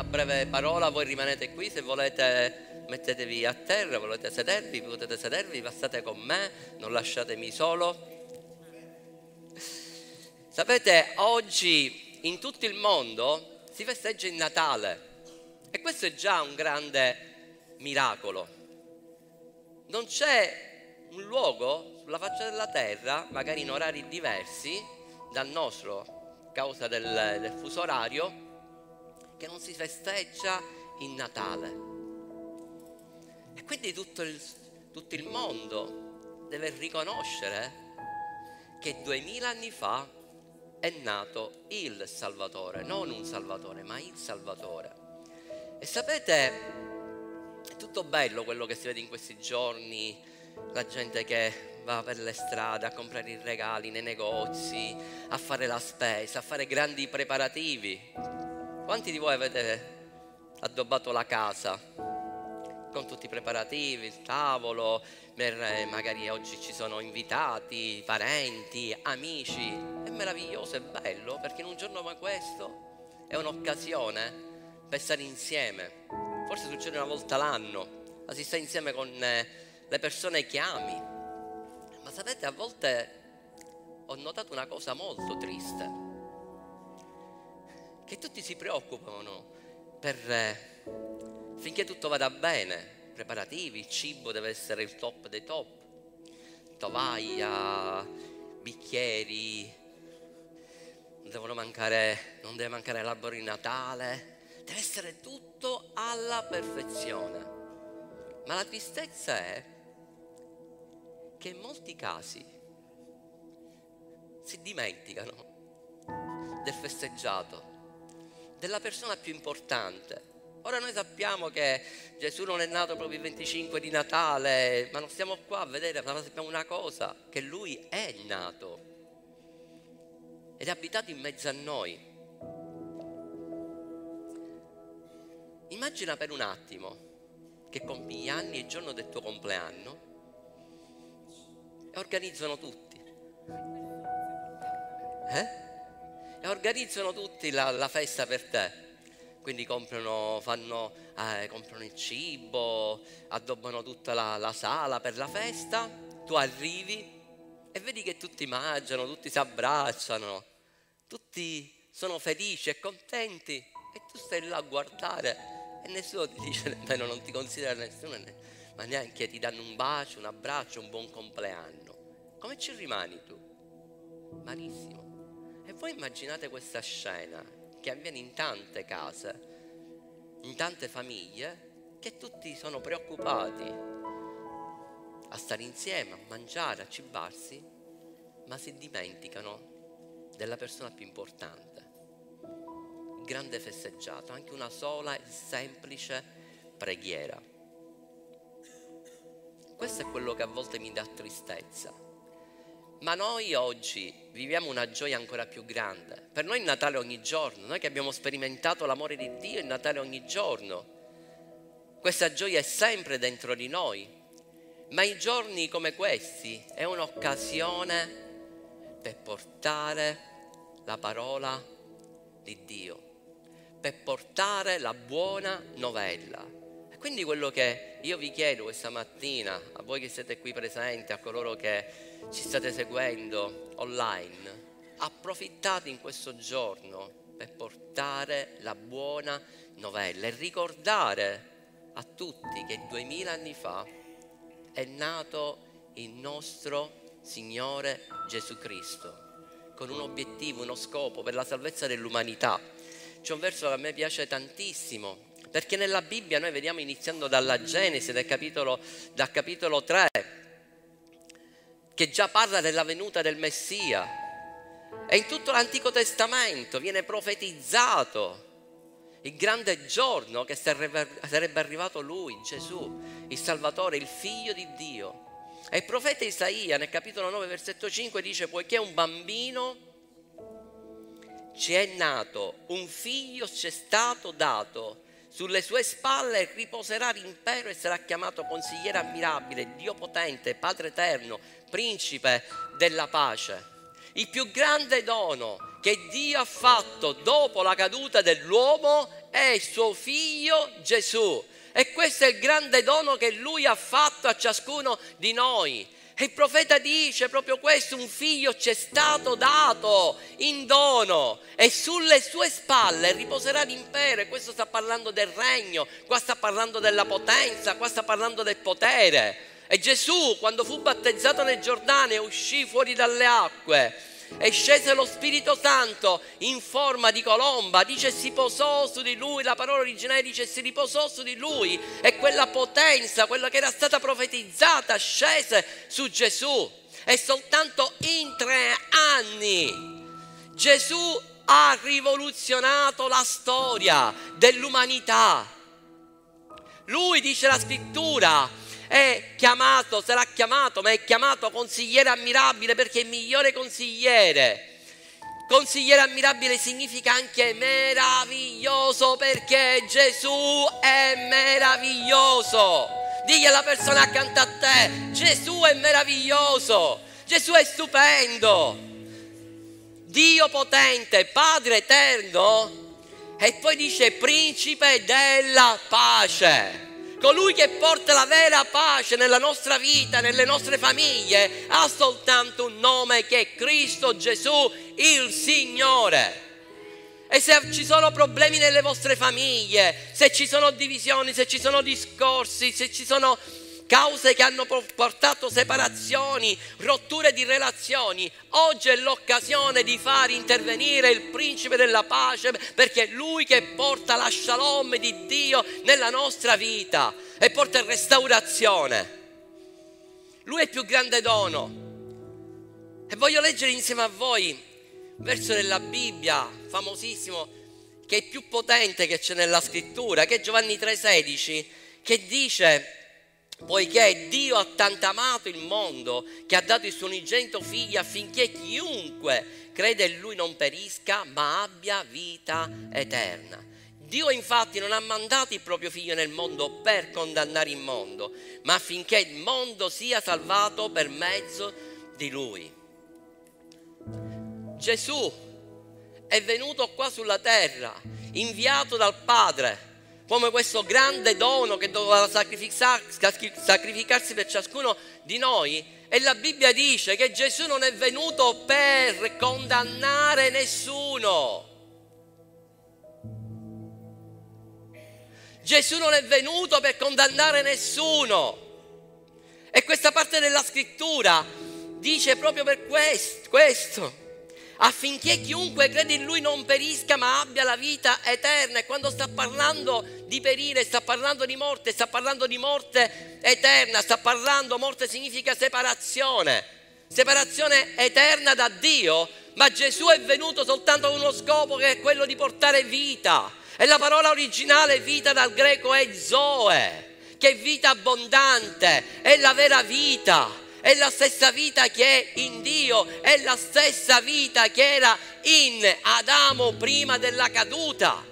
una breve parola, voi rimanete qui, se volete mettetevi a terra, volete sedervi, potete sedervi, passate con me, non lasciatemi solo. Sapete, oggi in tutto il mondo si festeggia il Natale e questo è già un grande miracolo. Non c'è un luogo sulla faccia della terra, magari in orari diversi dal nostro, a causa del, del fuso orario, che non si festeggia in Natale. E quindi tutto il, tutto il mondo deve riconoscere che duemila anni fa è nato il Salvatore, non un Salvatore, ma il Salvatore. E sapete, è tutto bello quello che si vede in questi giorni, la gente che va per le strade a comprare i regali nei negozi, a fare la spesa, a fare grandi preparativi. Quanti di voi avete addobbato la casa con tutti i preparativi, il tavolo, eh, magari oggi ci sono invitati, parenti, amici. È meraviglioso, è bello, perché in un giorno come questo è un'occasione per stare insieme. Forse succede una volta l'anno, ma si sta insieme con eh, le persone che ami. Ma sapete, a volte ho notato una cosa molto triste che tutti si preoccupano per, eh, finché tutto vada bene, preparativi, il cibo deve essere il top dei top, tovaglia, bicchieri, non, mancare, non deve mancare l'albero di Natale, deve essere tutto alla perfezione. Ma la tristezza è che in molti casi si dimenticano del festeggiato della persona più importante. Ora noi sappiamo che Gesù non è nato proprio il 25 di Natale, ma non stiamo qua a vedere, ma sappiamo una cosa, che lui è nato ed è abitato in mezzo a noi. Immagina per un attimo che compi gli anni il giorno del tuo compleanno e organizzano tutti. Eh? E organizzano tutti la, la festa per te. Quindi comprano, fanno, eh, comprano il cibo, addobbano tutta la, la sala per la festa, tu arrivi e vedi che tutti mangiano, tutti si abbracciano, tutti sono felici e contenti e tu stai là a guardare e nessuno ti dice nemmeno, non ti considera nessuno, ma neanche ti danno un bacio, un abbraccio, un buon compleanno. Come ci rimani tu? Malissimo. E voi immaginate questa scena che avviene in tante case, in tante famiglie, che tutti sono preoccupati a stare insieme, a mangiare, a cibarsi, ma si dimenticano della persona più importante. Grande festeggiato, anche una sola e semplice preghiera. Questo è quello che a volte mi dà tristezza ma noi oggi viviamo una gioia ancora più grande. Per noi il Natale ogni giorno, noi che abbiamo sperimentato l'amore di Dio, il Natale ogni giorno. Questa gioia è sempre dentro di noi, ma i giorni come questi è un'occasione per portare la parola di Dio, per portare la buona novella. Quindi quello che io vi chiedo questa mattina, a voi che siete qui presenti, a coloro che ci state seguendo online, approfittate in questo giorno per portare la buona novella e ricordare a tutti che duemila anni fa è nato il nostro Signore Gesù Cristo con un obiettivo, uno scopo per la salvezza dell'umanità. C'è un verso che a me piace tantissimo perché nella Bibbia noi vediamo iniziando dalla Genesi, dal capitolo, dal capitolo 3, che già parla della venuta del Messia. E in tutto l'Antico Testamento viene profetizzato il grande giorno che sarebbe arrivato lui, Gesù, il Salvatore, il Figlio di Dio. E il profeta Isaia nel capitolo 9, versetto 5 dice, poiché un bambino ci è nato, un figlio ci è stato dato, sulle sue spalle riposerà l'impero e sarà chiamato consigliere ammirabile, Dio potente, Padre eterno, principe della pace. Il più grande dono che Dio ha fatto dopo la caduta dell'uomo è suo figlio Gesù. E questo è il grande dono che lui ha fatto a ciascuno di noi. E il profeta dice proprio questo, un figlio ci è stato dato in dono e sulle sue spalle riposerà l'impero. E questo sta parlando del regno, qua sta parlando della potenza, qua sta parlando del potere. E Gesù, quando fu battezzato nel Giordano e uscì fuori dalle acque, e scese lo Spirito Santo in forma di colomba, dice si posò su di lui, la parola originale dice si riposò su di lui e quella potenza, quella che era stata profetizzata, scese su Gesù e soltanto in tre anni Gesù ha rivoluzionato la storia dell'umanità. Lui dice la scrittura, è chiamato, sarà chiamato, ma è chiamato consigliere ammirabile perché è migliore consigliere. Consigliere ammirabile significa anche meraviglioso perché Gesù è meraviglioso. Digli alla persona accanto a te, Gesù è meraviglioso, Gesù è stupendo. Dio potente, Padre eterno, e poi dice principe della pace colui che porta la vera pace nella nostra vita, nelle nostre famiglie, ha soltanto un nome che è Cristo Gesù, il Signore. E se ci sono problemi nelle vostre famiglie, se ci sono divisioni, se ci sono discorsi, se ci sono cause che hanno portato separazioni, rotture di relazioni. Oggi è l'occasione di far intervenire il principe della pace perché è lui che porta la shalom di Dio nella nostra vita e porta restaurazione. Lui è il più grande dono. E voglio leggere insieme a voi un verso della Bibbia famosissimo che è il più potente che c'è nella scrittura, che è Giovanni 3:16, che dice poiché Dio ha tanto amato il mondo che ha dato il suo unigenito figlio affinché chiunque crede in lui non perisca ma abbia vita eterna. Dio infatti non ha mandato il proprio figlio nel mondo per condannare il mondo, ma affinché il mondo sia salvato per mezzo di lui. Gesù è venuto qua sulla terra, inviato dal Padre come questo grande dono che doveva sacrificarsi per ciascuno di noi. E la Bibbia dice che Gesù non è venuto per condannare nessuno. Gesù non è venuto per condannare nessuno. E questa parte della scrittura dice proprio per questo affinché chiunque crede in lui non perisca ma abbia la vita eterna. E quando sta parlando di perire, sta parlando di morte, sta parlando di morte eterna, sta parlando, morte significa separazione, separazione eterna da Dio, ma Gesù è venuto soltanto con uno scopo che è quello di portare vita. E la parola originale vita dal greco è zoe, che è vita abbondante, è la vera vita è la stessa vita che è in Dio, è la stessa vita che era in Adamo prima della caduta.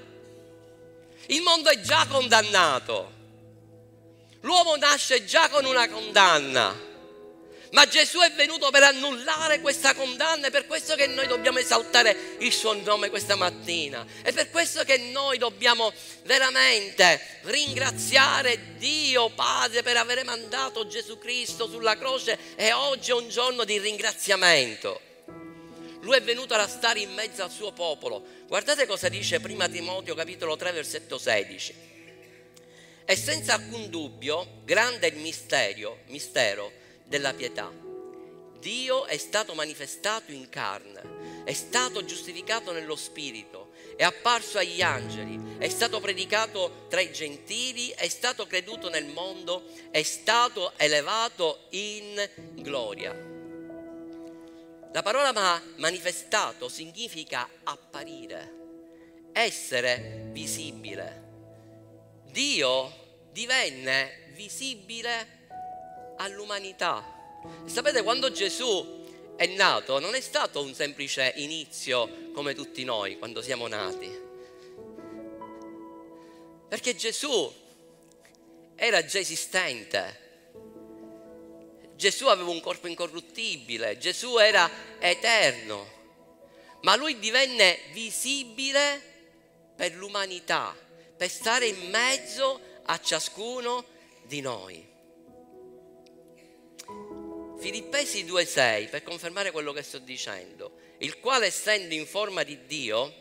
Il mondo è già condannato. L'uomo nasce già con una condanna. Ma Gesù è venuto per annullare questa condanna, è per questo che noi dobbiamo esaltare il suo nome questa mattina. È per questo che noi dobbiamo veramente ringraziare Dio Padre per aver mandato Gesù Cristo sulla croce e oggi è un giorno di ringraziamento. Lui è venuto a stare in mezzo al suo popolo. Guardate cosa dice prima Timoteo capitolo 3 versetto 16. E senza alcun dubbio, grande è il mistero, mistero della pietà. Dio è stato manifestato in carne, è stato giustificato nello spirito, è apparso agli angeli, è stato predicato tra i gentili, è stato creduto nel mondo, è stato elevato in gloria. La parola manifestato significa apparire, essere visibile. Dio divenne visibile all'umanità. sapete, quando Gesù è nato non è stato un semplice inizio come tutti noi quando siamo nati. Perché Gesù era già esistente. Gesù aveva un corpo incorruttibile, Gesù era eterno. ma lui divenne visibile per l'umanità, per stare in mezzo a ciascuno di noi. Filippesi 2,6 per confermare quello che sto dicendo, il quale essendo in forma di Dio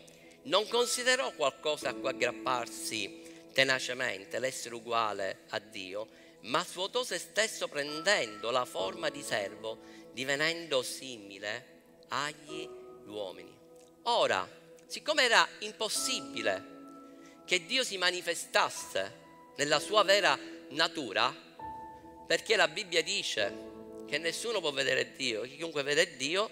non considerò qualcosa a cui aggrapparsi tenacemente, l'essere uguale a Dio, ma svuotò se stesso prendendo la forma di servo, divenendo simile agli uomini. Ora, siccome era impossibile che Dio si manifestasse nella sua vera natura, perché la Bibbia dice che nessuno può vedere Dio, chiunque vede Dio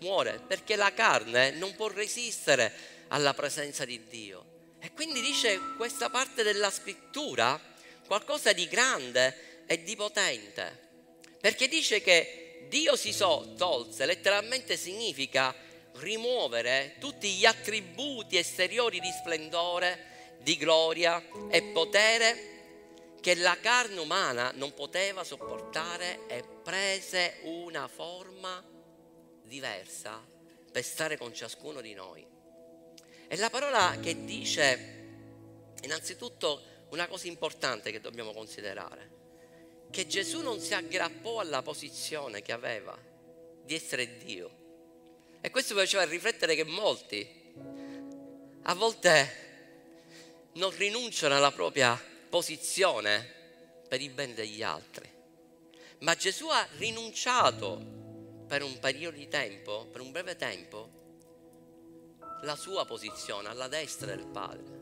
muore, perché la carne non può resistere alla presenza di Dio. E quindi dice questa parte della scrittura qualcosa di grande e di potente, perché dice che Dio si tolse, letteralmente significa rimuovere tutti gli attributi esteriori di splendore, di gloria e potere che la carne umana non poteva sopportare e prese una forma diversa per stare con ciascuno di noi. E la parola che dice innanzitutto una cosa importante che dobbiamo considerare, che Gesù non si aggrappò alla posizione che aveva di essere Dio. E questo faceva riflettere che molti a volte non rinunciano alla propria posizione per il bene degli altri. Ma Gesù ha rinunciato per un periodo di tempo, per un breve tempo, la sua posizione alla destra del Padre.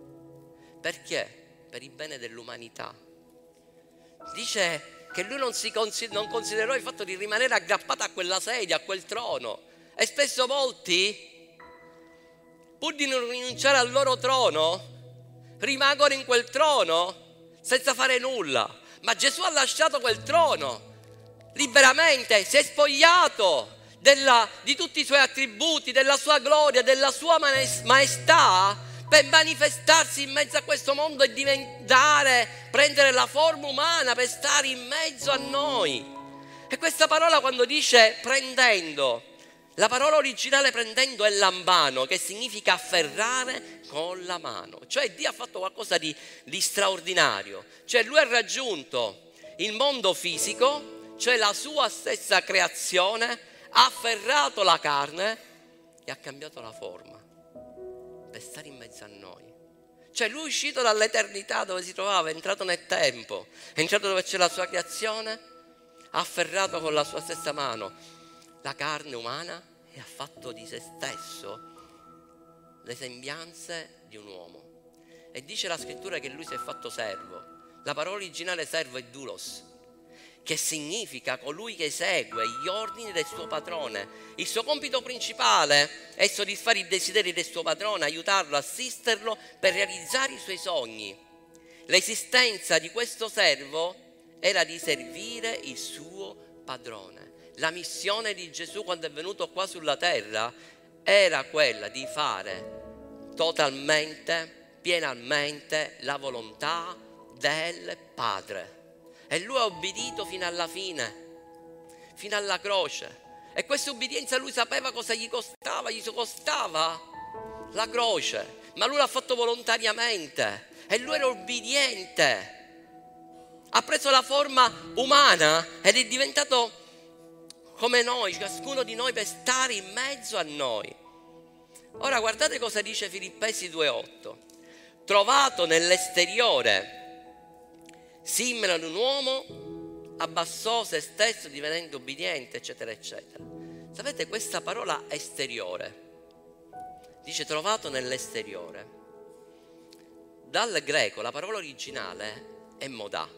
Perché? Per il bene dell'umanità. Dice che lui non, si consider- non considerò il fatto di rimanere aggrappato a quella sedia, a quel trono. E spesso molti, pur di non rinunciare al loro trono, rimangono in quel trono senza fare nulla. Ma Gesù ha lasciato quel trono liberamente, si è spogliato della, di tutti i suoi attributi, della sua gloria, della sua maestà per manifestarsi in mezzo a questo mondo e diventare, prendere la forma umana per stare in mezzo a noi. E questa parola quando dice prendendo, la parola originale prendendo è lambano, che significa afferrare con la mano. Cioè Dio ha fatto qualcosa di, di straordinario. Cioè lui ha raggiunto il mondo fisico, cioè la sua stessa creazione, ha afferrato la carne e ha cambiato la forma per stare in mezzo a noi. Cioè lui è uscito dall'eternità dove si trovava, è entrato nel tempo, è entrato dove c'è la sua creazione, ha afferrato con la sua stessa mano la carne umana e ha fatto di se stesso le sembianze di un uomo. E dice la scrittura che lui si è fatto servo. La parola originale servo è dulos, che significa colui che esegue gli ordini del suo padrone. Il suo compito principale è soddisfare i desideri del suo padrone, aiutarlo, assisterlo per realizzare i suoi sogni. L'esistenza di questo servo era di servire il suo padrone la missione di Gesù quando è venuto qua sulla terra era quella di fare totalmente, pienamente la volontà del Padre. E lui ha obbedito fino alla fine, fino alla croce. E questa obbedienza lui sapeva cosa gli costava, gli costava la croce, ma lui l'ha fatto volontariamente e lui era obbediente. Ha preso la forma umana ed è diventato come noi, ciascuno di noi per stare in mezzo a noi. Ora guardate cosa dice Filippesi 2.8. Trovato nell'esteriore, simile ad un uomo, abbassò se stesso divenendo obbediente, eccetera, eccetera. Sapete questa parola esteriore? Dice trovato nell'esteriore. Dal greco la parola originale è modà.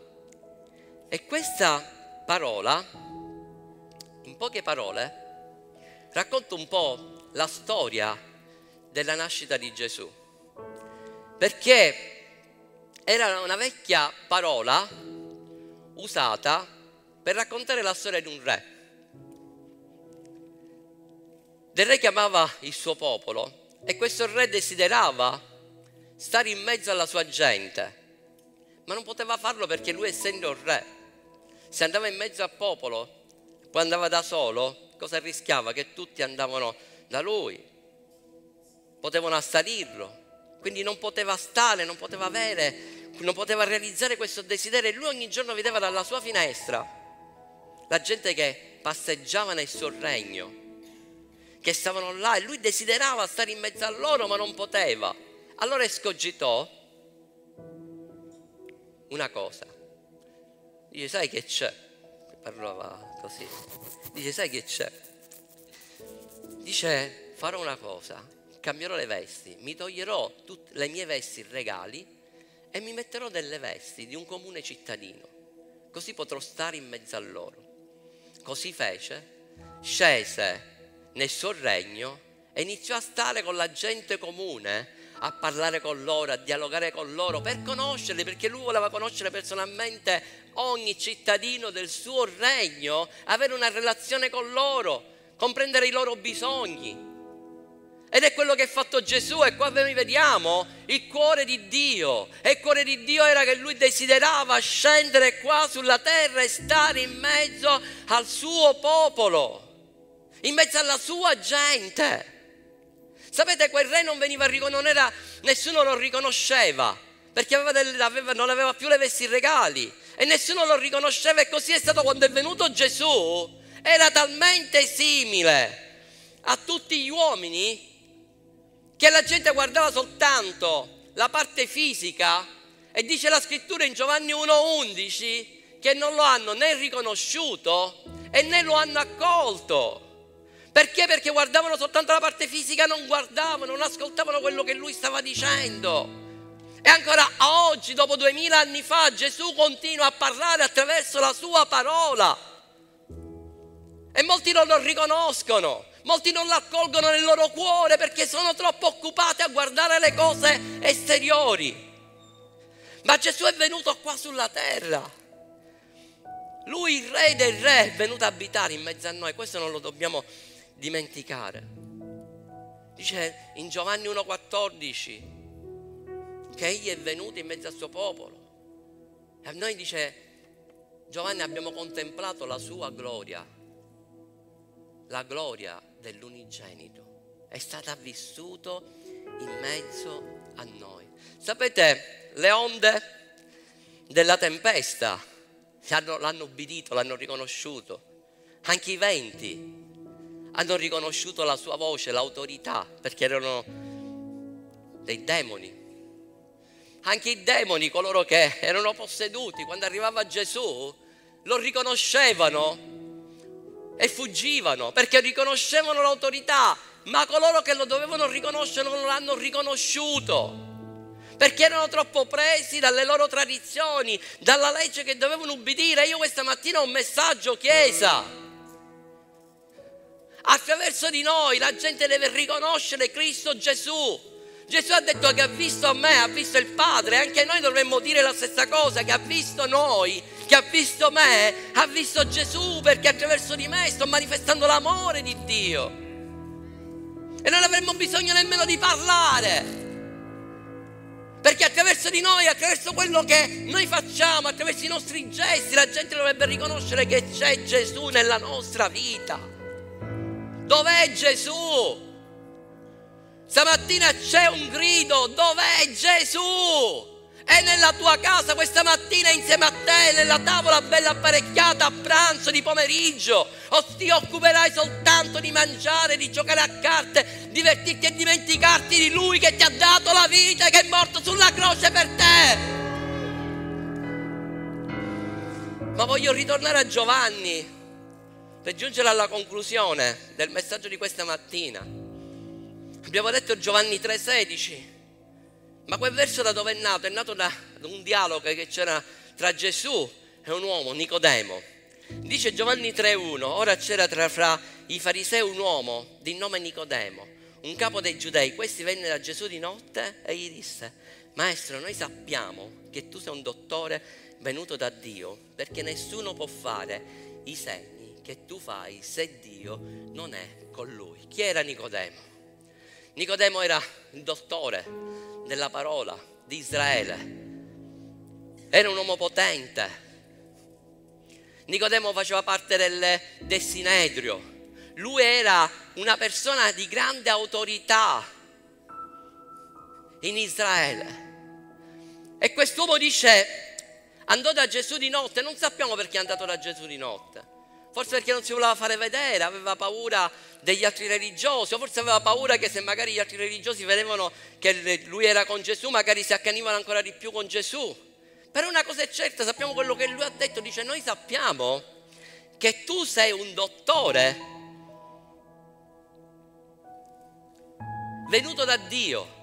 E questa parola in poche parole, racconto un po' la storia della nascita di Gesù. Perché era una vecchia parola usata per raccontare la storia di un re. Del re chiamava il suo popolo e questo re desiderava stare in mezzo alla sua gente, ma non poteva farlo perché lui essendo re, se andava in mezzo al popolo poi andava da solo, cosa rischiava? Che tutti andavano da lui potevano assalirlo, quindi non poteva stare, non poteva avere, non poteva realizzare questo desiderio e lui ogni giorno vedeva dalla sua finestra la gente che passeggiava nel suo regno, che stavano là e lui desiderava stare in mezzo a loro ma non poteva. Allora escogitò una cosa. Dice, sai che c'è? Parlava così. Dice, sai che c'è? Dice, farò una cosa, cambierò le vesti, mi toglierò tutte le mie vesti regali e mi metterò delle vesti di un comune cittadino, così potrò stare in mezzo a loro. Così fece, scese nel suo regno e iniziò a stare con la gente comune, a parlare con loro, a dialogare con loro, per conoscerli, perché lui voleva conoscere personalmente ogni cittadino del suo regno, avere una relazione con loro, comprendere i loro bisogni. Ed è quello che ha fatto Gesù e qua noi vediamo il cuore di Dio. E il cuore di Dio era che lui desiderava scendere qua sulla terra e stare in mezzo al suo popolo in mezzo alla sua gente. Sapete, quel re non veniva riconosciuto, nessuno lo riconosceva perché aveva delle, aveva, non aveva più le vesti regali e nessuno lo riconosceva e così è stato quando è venuto Gesù. Era talmente simile a tutti gli uomini che la gente guardava soltanto la parte fisica e dice la scrittura in Giovanni 1.11 che non lo hanno né riconosciuto e né lo hanno accolto. Perché? Perché guardavano soltanto la parte fisica, non guardavano, non ascoltavano quello che lui stava dicendo. E ancora oggi, dopo duemila anni fa, Gesù continua a parlare attraverso la sua parola. E molti non lo riconoscono, molti non lo accolgono nel loro cuore perché sono troppo occupati a guardare le cose esteriori. Ma Gesù è venuto qua sulla terra. Lui, il re del re, è venuto a abitare in mezzo a noi. Questo non lo dobbiamo dimenticare. Dice in Giovanni 1,14 che egli è venuto in mezzo al suo popolo. E a noi dice Giovanni abbiamo contemplato la sua gloria, la gloria dell'unigenito. È stata vissuto in mezzo a noi. Sapete, le onde della tempesta l'hanno ubbidito, l'hanno riconosciuto. Anche i venti hanno riconosciuto la sua voce, l'autorità, perché erano dei demoni. Anche i demoni, coloro che erano posseduti, quando arrivava Gesù, lo riconoscevano e fuggivano perché riconoscevano l'autorità, ma coloro che lo dovevano riconoscere non l'hanno riconosciuto perché erano troppo presi dalle loro tradizioni, dalla legge che dovevano ubbidire. Io questa mattina ho un messaggio, Chiesa Attraverso di noi la gente deve riconoscere Cristo Gesù. Gesù ha detto che ha visto me, ha visto il Padre, anche noi dovremmo dire la stessa cosa, che ha visto noi, che ha visto me, ha visto Gesù perché attraverso di me sto manifestando l'amore di Dio. E non avremmo bisogno nemmeno di parlare. Perché attraverso di noi, attraverso quello che noi facciamo, attraverso i nostri gesti, la gente dovrebbe riconoscere che c'è Gesù nella nostra vita. Dov'è Gesù? Stamattina c'è un grido, dov'è Gesù? È nella tua casa questa mattina insieme a te, nella tavola bella apparecchiata a pranzo di pomeriggio, o ti occuperai soltanto di mangiare, di giocare a carte, divertirti e dimenticarti di Lui che ti ha dato la vita e che è morto sulla croce per te. Ma voglio ritornare a Giovanni per giungere alla conclusione del messaggio di questa mattina, abbiamo letto Giovanni 3,16, ma quel verso da dove è nato? È nato da un dialogo che c'era tra Gesù e un uomo, Nicodemo. Dice Giovanni 3,1, ora c'era tra fra i farisei un uomo di nome Nicodemo, un capo dei giudei. Questi venne da Gesù di notte e gli disse, Maestro, noi sappiamo che tu sei un dottore venuto da Dio, perché nessuno può fare i segni che tu fai se Dio non è con lui. Chi era Nicodemo? Nicodemo era il dottore della parola di Israele. Era un uomo potente. Nicodemo faceva parte del, del Sinedrio. Lui era una persona di grande autorità. in Israele. E quest'uomo dice, andò da Gesù di notte, non sappiamo perché è andato da Gesù di notte. Forse perché non si voleva fare vedere, aveva paura degli altri religiosi, o forse aveva paura che se magari gli altri religiosi vedevano che lui era con Gesù, magari si accanivano ancora di più con Gesù. Però una cosa è certa, sappiamo quello che lui ha detto, dice noi sappiamo che tu sei un dottore venuto da Dio.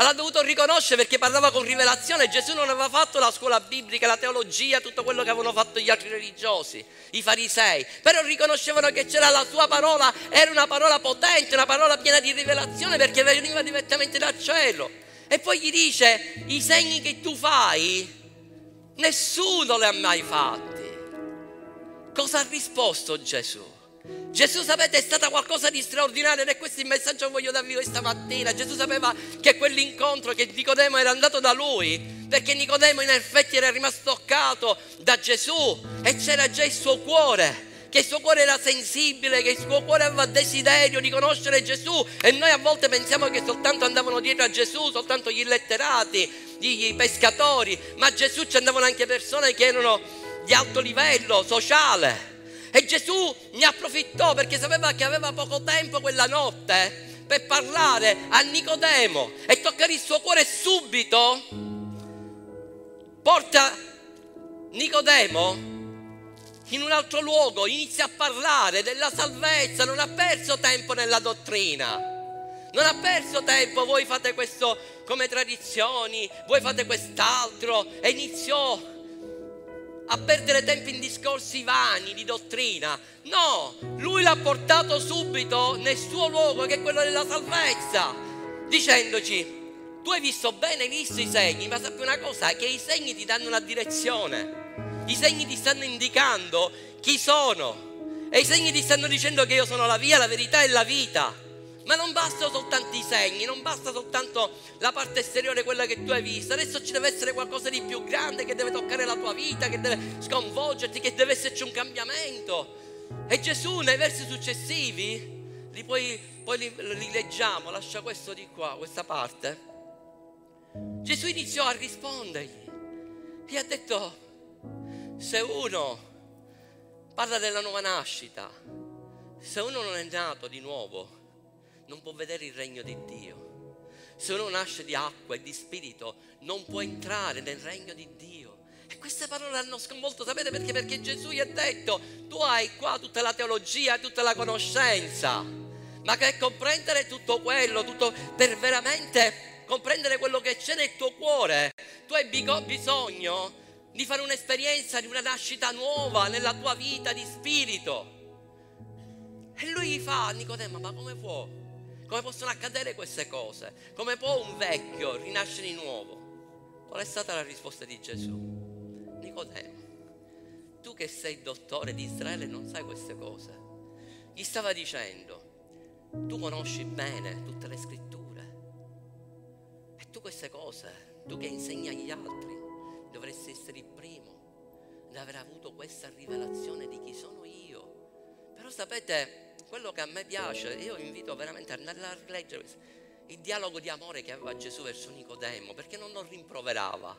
Allora ha dovuto riconoscere perché parlava con rivelazione, Gesù non aveva fatto la scuola biblica, la teologia, tutto quello che avevano fatto gli altri religiosi, i farisei, però riconoscevano che c'era la sua parola, era una parola potente, una parola piena di rivelazione perché veniva direttamente dal cielo. E poi gli dice, i segni che tu fai, nessuno li ha mai fatti. Cosa ha risposto Gesù? Gesù sapete è stata qualcosa di straordinario ed è questo il messaggio che voglio darvi questa mattina. Gesù sapeva che quell'incontro che Nicodemo era andato da lui, perché Nicodemo in effetti era rimasto toccato da Gesù e c'era già il suo cuore che il suo cuore era sensibile, che il suo cuore aveva desiderio di conoscere Gesù e noi a volte pensiamo che soltanto andavano dietro a Gesù, soltanto gli illetterati, gli pescatori, ma a Gesù ci andavano anche persone che erano di alto livello sociale. E Gesù ne approfittò perché sapeva che aveva poco tempo quella notte per parlare a Nicodemo e toccare il suo cuore subito. Porta Nicodemo in un altro luogo, inizia a parlare della salvezza, non ha perso tempo nella dottrina. Non ha perso tempo, voi fate questo come tradizioni, voi fate quest'altro e iniziò a perdere tempo in discorsi vani di dottrina. No, lui l'ha portato subito nel suo luogo che è quello della salvezza, dicendoci, tu hai visto bene, hai visto i segni, ma sappi una cosa, che i segni ti danno una direzione. I segni ti stanno indicando chi sono. E i segni ti stanno dicendo che io sono la via, la verità e la vita. Ma non bastano soltanto i segni, non basta soltanto la parte esteriore, quella che tu hai visto. Adesso ci deve essere qualcosa di più grande che deve toccare la tua vita, che deve sconvolgerti, che deve esserci un cambiamento. E Gesù nei versi successivi, li poi, poi li, li leggiamo, lascia questo di qua, questa parte. Gesù iniziò a rispondergli. Gli ha detto, se uno parla della nuova nascita, se uno non è nato di nuovo, non può vedere il regno di Dio. Se uno nasce di acqua e di spirito, non può entrare nel regno di Dio. E queste parole hanno sconvolto, sapete perché? Perché Gesù gli ha detto, tu hai qua tutta la teologia, tutta la conoscenza, ma che comprendere tutto quello, tutto per veramente comprendere quello che c'è nel tuo cuore, tu hai bisogno di fare un'esperienza di una nascita nuova nella tua vita di spirito. E lui gli fa, Nicodemo, ma come può? Come possono accadere queste cose? Come può un vecchio rinascere di nuovo? Qual è stata la risposta di Gesù? Nicodemo, tu che sei dottore di Israele non sai queste cose. Gli stava dicendo, tu conosci bene tutte le scritture. E tu queste cose, tu che insegni agli altri, dovresti essere il primo ad aver avuto questa rivelazione di chi sono io. Però sapete, quello che a me piace, io invito veramente a andare a rileggere il dialogo di amore che aveva Gesù verso Nicodemo, perché non lo rimproverava,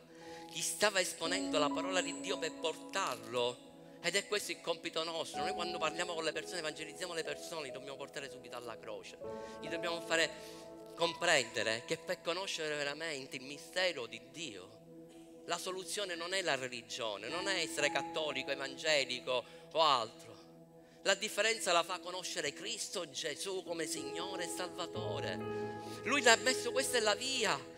gli stava esponendo la parola di Dio per portarlo. Ed è questo il compito nostro. Noi quando parliamo con le persone, evangelizziamo le persone, li dobbiamo portare subito alla croce. Gli dobbiamo fare comprendere che per conoscere veramente il mistero di Dio la soluzione non è la religione, non è essere cattolico, evangelico o altro. La differenza la fa conoscere Cristo Gesù come Signore e Salvatore. Lui ti ha messo questa è la via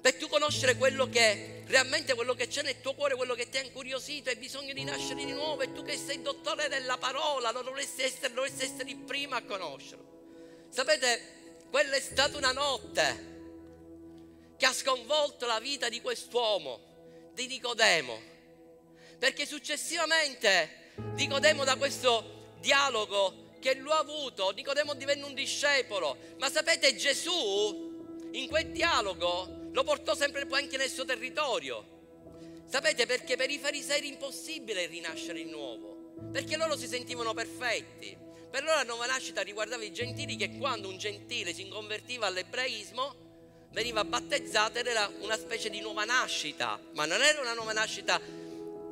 per tu conoscere quello che realmente quello che c'è nel tuo cuore, quello che ti ha incuriosito, hai bisogno di nascere di nuovo e tu che sei dottore della parola, non dovresti essere, dovresti essere il primo a conoscerlo. Sapete, quella è stata una notte che ha sconvolto la vita di quest'uomo di Nicodemo. Perché successivamente Nicodemo da questo dialogo che lui ha avuto, Nicodemo divenne un discepolo. Ma sapete, Gesù in quel dialogo lo portò sempre poi anche nel suo territorio. Sapete perché per i farisei era impossibile rinascere di nuovo, perché loro si sentivano perfetti. Per loro la nuova nascita riguardava i gentili che quando un gentile si convertiva all'ebraismo veniva battezzata ed era una specie di nuova nascita, ma non era una nuova nascita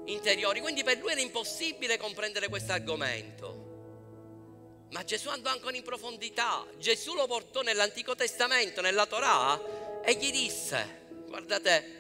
interiore, quindi per lui era impossibile comprendere questo argomento. Ma Gesù andò ancora in profondità, Gesù lo portò nell'Antico Testamento, nella Torah, e gli disse, guardate,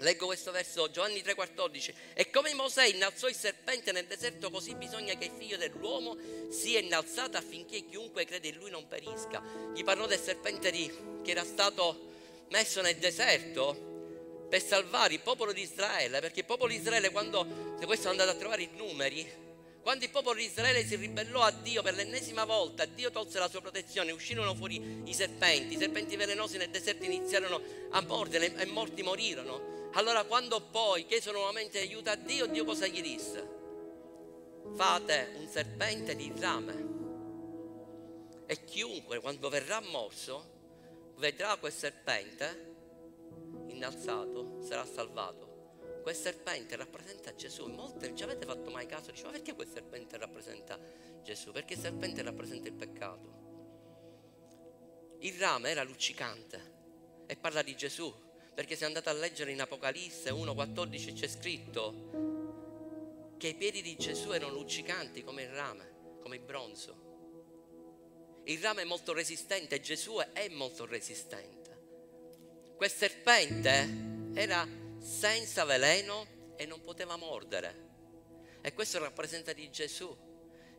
Leggo questo verso, Giovanni 3,14. E come Mosè innalzò il serpente nel deserto, così bisogna che il figlio dell'uomo sia innalzato affinché chiunque crede in lui non perisca. Gli parlò del serpente di, che era stato messo nel deserto per salvare il popolo di Israele, perché il popolo di Israele, quando questo è andato a trovare i numeri, quando il popolo di Israele si ribellò a Dio per l'ennesima volta, Dio tolse la sua protezione, uscirono fuori i serpenti, i serpenti velenosi nel deserto iniziarono a mordere e morti morirono. Allora quando poi chiesero nuovamente aiuto a Dio, Dio cosa gli disse? Fate un serpente di rame e chiunque quando verrà morso vedrà quel serpente innalzato, sarà salvato. Quel serpente rappresenta Gesù. Molte ci avete fatto mai caso? Dice, ma perché quel serpente rappresenta Gesù? Perché il serpente rappresenta il peccato. Il rame era luccicante e parla di Gesù perché se andate a leggere in Apocalisse 1,14 c'è scritto che i piedi di Gesù erano luccicanti come il rame, come il bronzo. Il rame è molto resistente, Gesù è molto resistente. Quel serpente era senza veleno e non poteva mordere. E questo rappresenta di Gesù,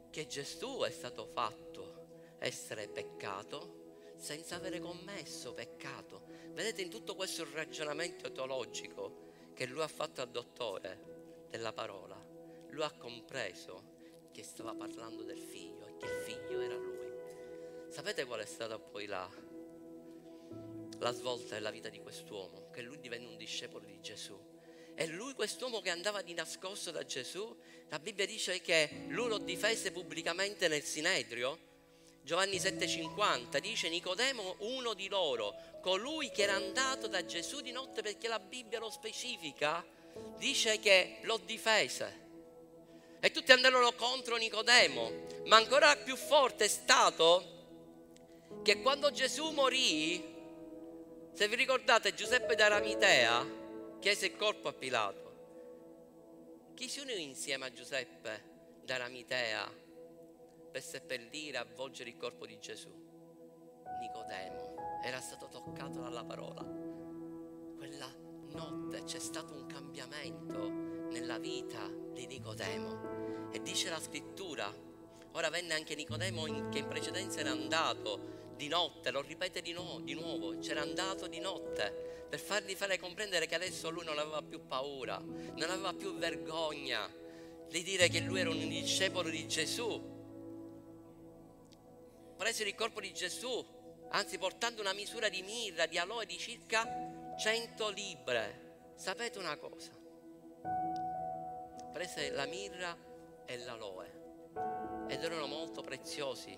che Gesù è stato fatto essere peccato senza avere commesso peccato. Vedete in tutto questo ragionamento teologico che lui ha fatto al dottore della parola, lui ha compreso che stava parlando del figlio e che il figlio era lui. Sapete qual è stata poi la, la svolta della vita di quest'uomo? Che lui divenne un discepolo di Gesù. E lui, quest'uomo che andava di nascosto da Gesù, la Bibbia dice che lui lo difese pubblicamente nel Sinedrio Giovanni 7,50 dice Nicodemo, uno di loro, colui che era andato da Gesù di notte perché la Bibbia lo specifica, dice che lo difese. E tutti andarono contro Nicodemo, ma ancora più forte è stato che quando Gesù morì, se vi ricordate Giuseppe d'Aramitea chiese il corpo a Pilato. Chi si unì insieme a Giuseppe d'Aramitea per seppellire e avvolgere il corpo di Gesù. Nicodemo era stato toccato dalla parola. Quella notte c'è stato un cambiamento nella vita di Nicodemo. E dice la scrittura, ora venne anche Nicodemo che in precedenza era andato di notte, lo ripete di, nuovo, di nuovo, c'era andato di notte per fargli fare comprendere che adesso lui non aveva più paura, non aveva più vergogna di dire che lui era un discepolo di Gesù presero il corpo di Gesù, anzi portando una misura di mirra, di aloe di circa 100 libre. Sapete una cosa? Prese la mirra e l'aloe ed erano molto preziosi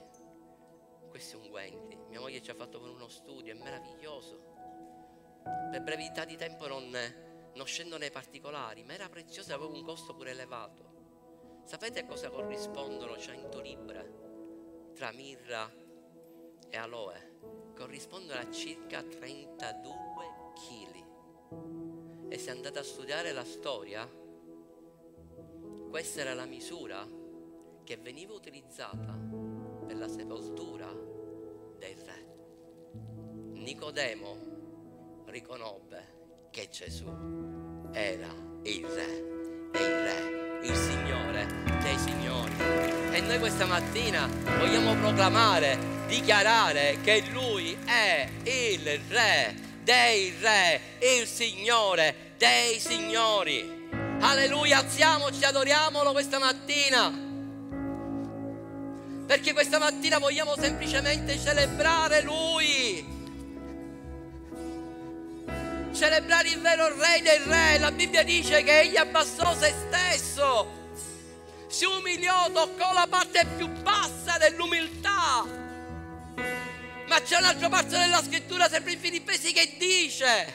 questi unguenti. Mia moglie ci ha fatto per uno studio, è meraviglioso. Per brevità di tempo non, non scendo nei particolari, ma era prezioso e aveva un costo pure elevato. Sapete a cosa corrispondono 100 libre? tra mirra e aloe corrispondono a circa 32 kg. E se andate a studiare la storia, questa era la misura che veniva utilizzata per la sepoltura del re. Nicodemo riconobbe che Gesù era il re, è il re, il Signore dei Signori. E noi questa mattina vogliamo proclamare, dichiarare che Lui è il Re dei Re, il Signore dei Signori. Alleluia, alziamoci, adoriamolo questa mattina. Perché questa mattina vogliamo semplicemente celebrare Lui. Celebrare il vero Re dei Re. La Bibbia dice che Egli abbassò se stesso si umiliò, toccò la parte più bassa dell'umiltà. Ma c'è un'altra parte della scrittura, sempre in Filippesi, che dice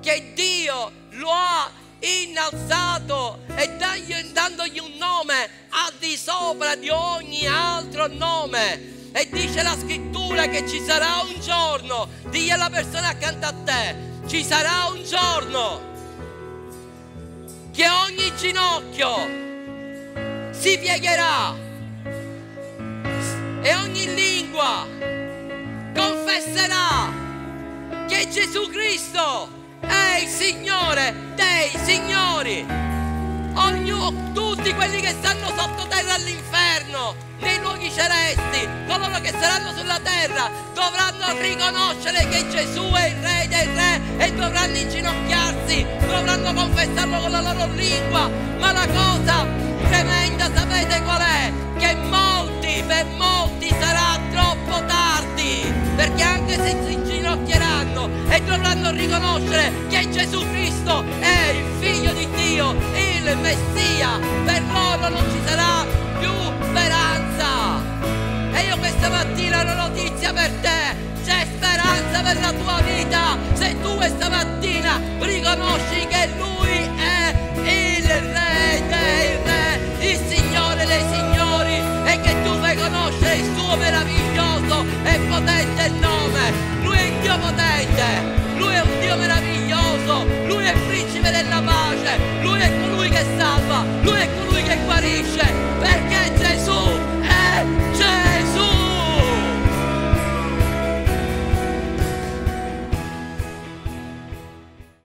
che Dio lo ha innalzato e dandogli un nome al di sopra di ogni altro nome. E dice la scrittura che ci sarà un giorno, digli alla persona accanto a te, ci sarà un giorno che ogni ginocchio si piegherà e ogni lingua confesserà che Gesù Cristo è il Signore dei Signori. Ognuno, tutti quelli che stanno sottoterra all'inferno, nei luoghi celesti, coloro che saranno sulla terra, dovranno riconoscere che Gesù è il Re dei Re e dovranno inginocchiarsi, dovranno confessarlo con la loro lingua. Riconoscere che Gesù Cristo è il Figlio di Dio, il Messia, per loro non ci sarà più speranza. E io questa mattina ho una notizia per te. C'è speranza per la tua vita se tu questa mattina riconosci che Lui è il Re dei Re, il Signore dei Signori e che tu fai conoscere il suo meraviglioso e potente nome. Lui è il Dio potente, Dio meraviglioso, Lui è il principe della pace, Lui è colui che salva, Lui è colui che guarisce. Per